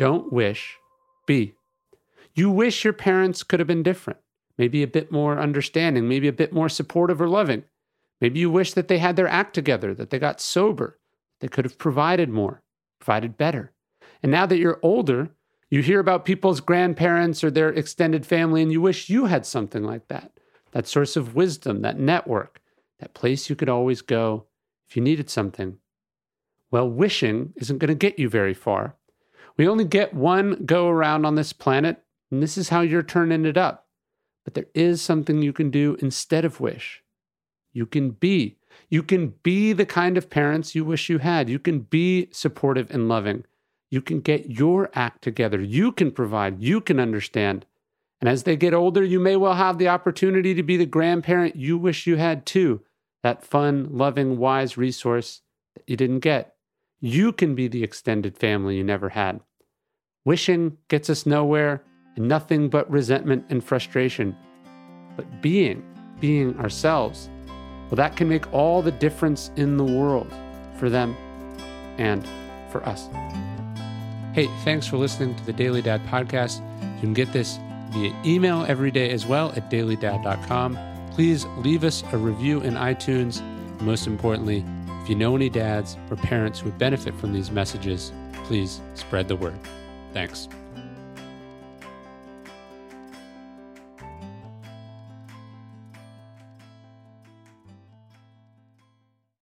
Don't wish, be. You wish your parents could have been different, maybe a bit more understanding, maybe a bit more supportive or loving. Maybe you wish that they had their act together, that they got sober, they could have provided more, provided better. And now that you're older, you hear about people's grandparents or their extended family, and you wish you had something like that that source of wisdom, that network, that place you could always go if you needed something. Well, wishing isn't going to get you very far. We only get one go around on this planet, and this is how you're turning it up. But there is something you can do instead of wish. You can be. You can be the kind of parents you wish you had. You can be supportive and loving. You can get your act together. You can provide. You can understand. And as they get older, you may well have the opportunity to be the grandparent you wish you had too. That fun, loving, wise resource that you didn't get. You can be the extended family you never had. Wishing gets us nowhere and nothing but resentment and frustration. But being, being ourselves, well, that can make all the difference in the world for them and for us. Hey, thanks for listening to the Daily Dad podcast. You can get this via email every day as well at dailydad.com. Please leave us a review in iTunes. And most importantly, if you know any dads or parents who would benefit from these messages, please spread the word. Thanks.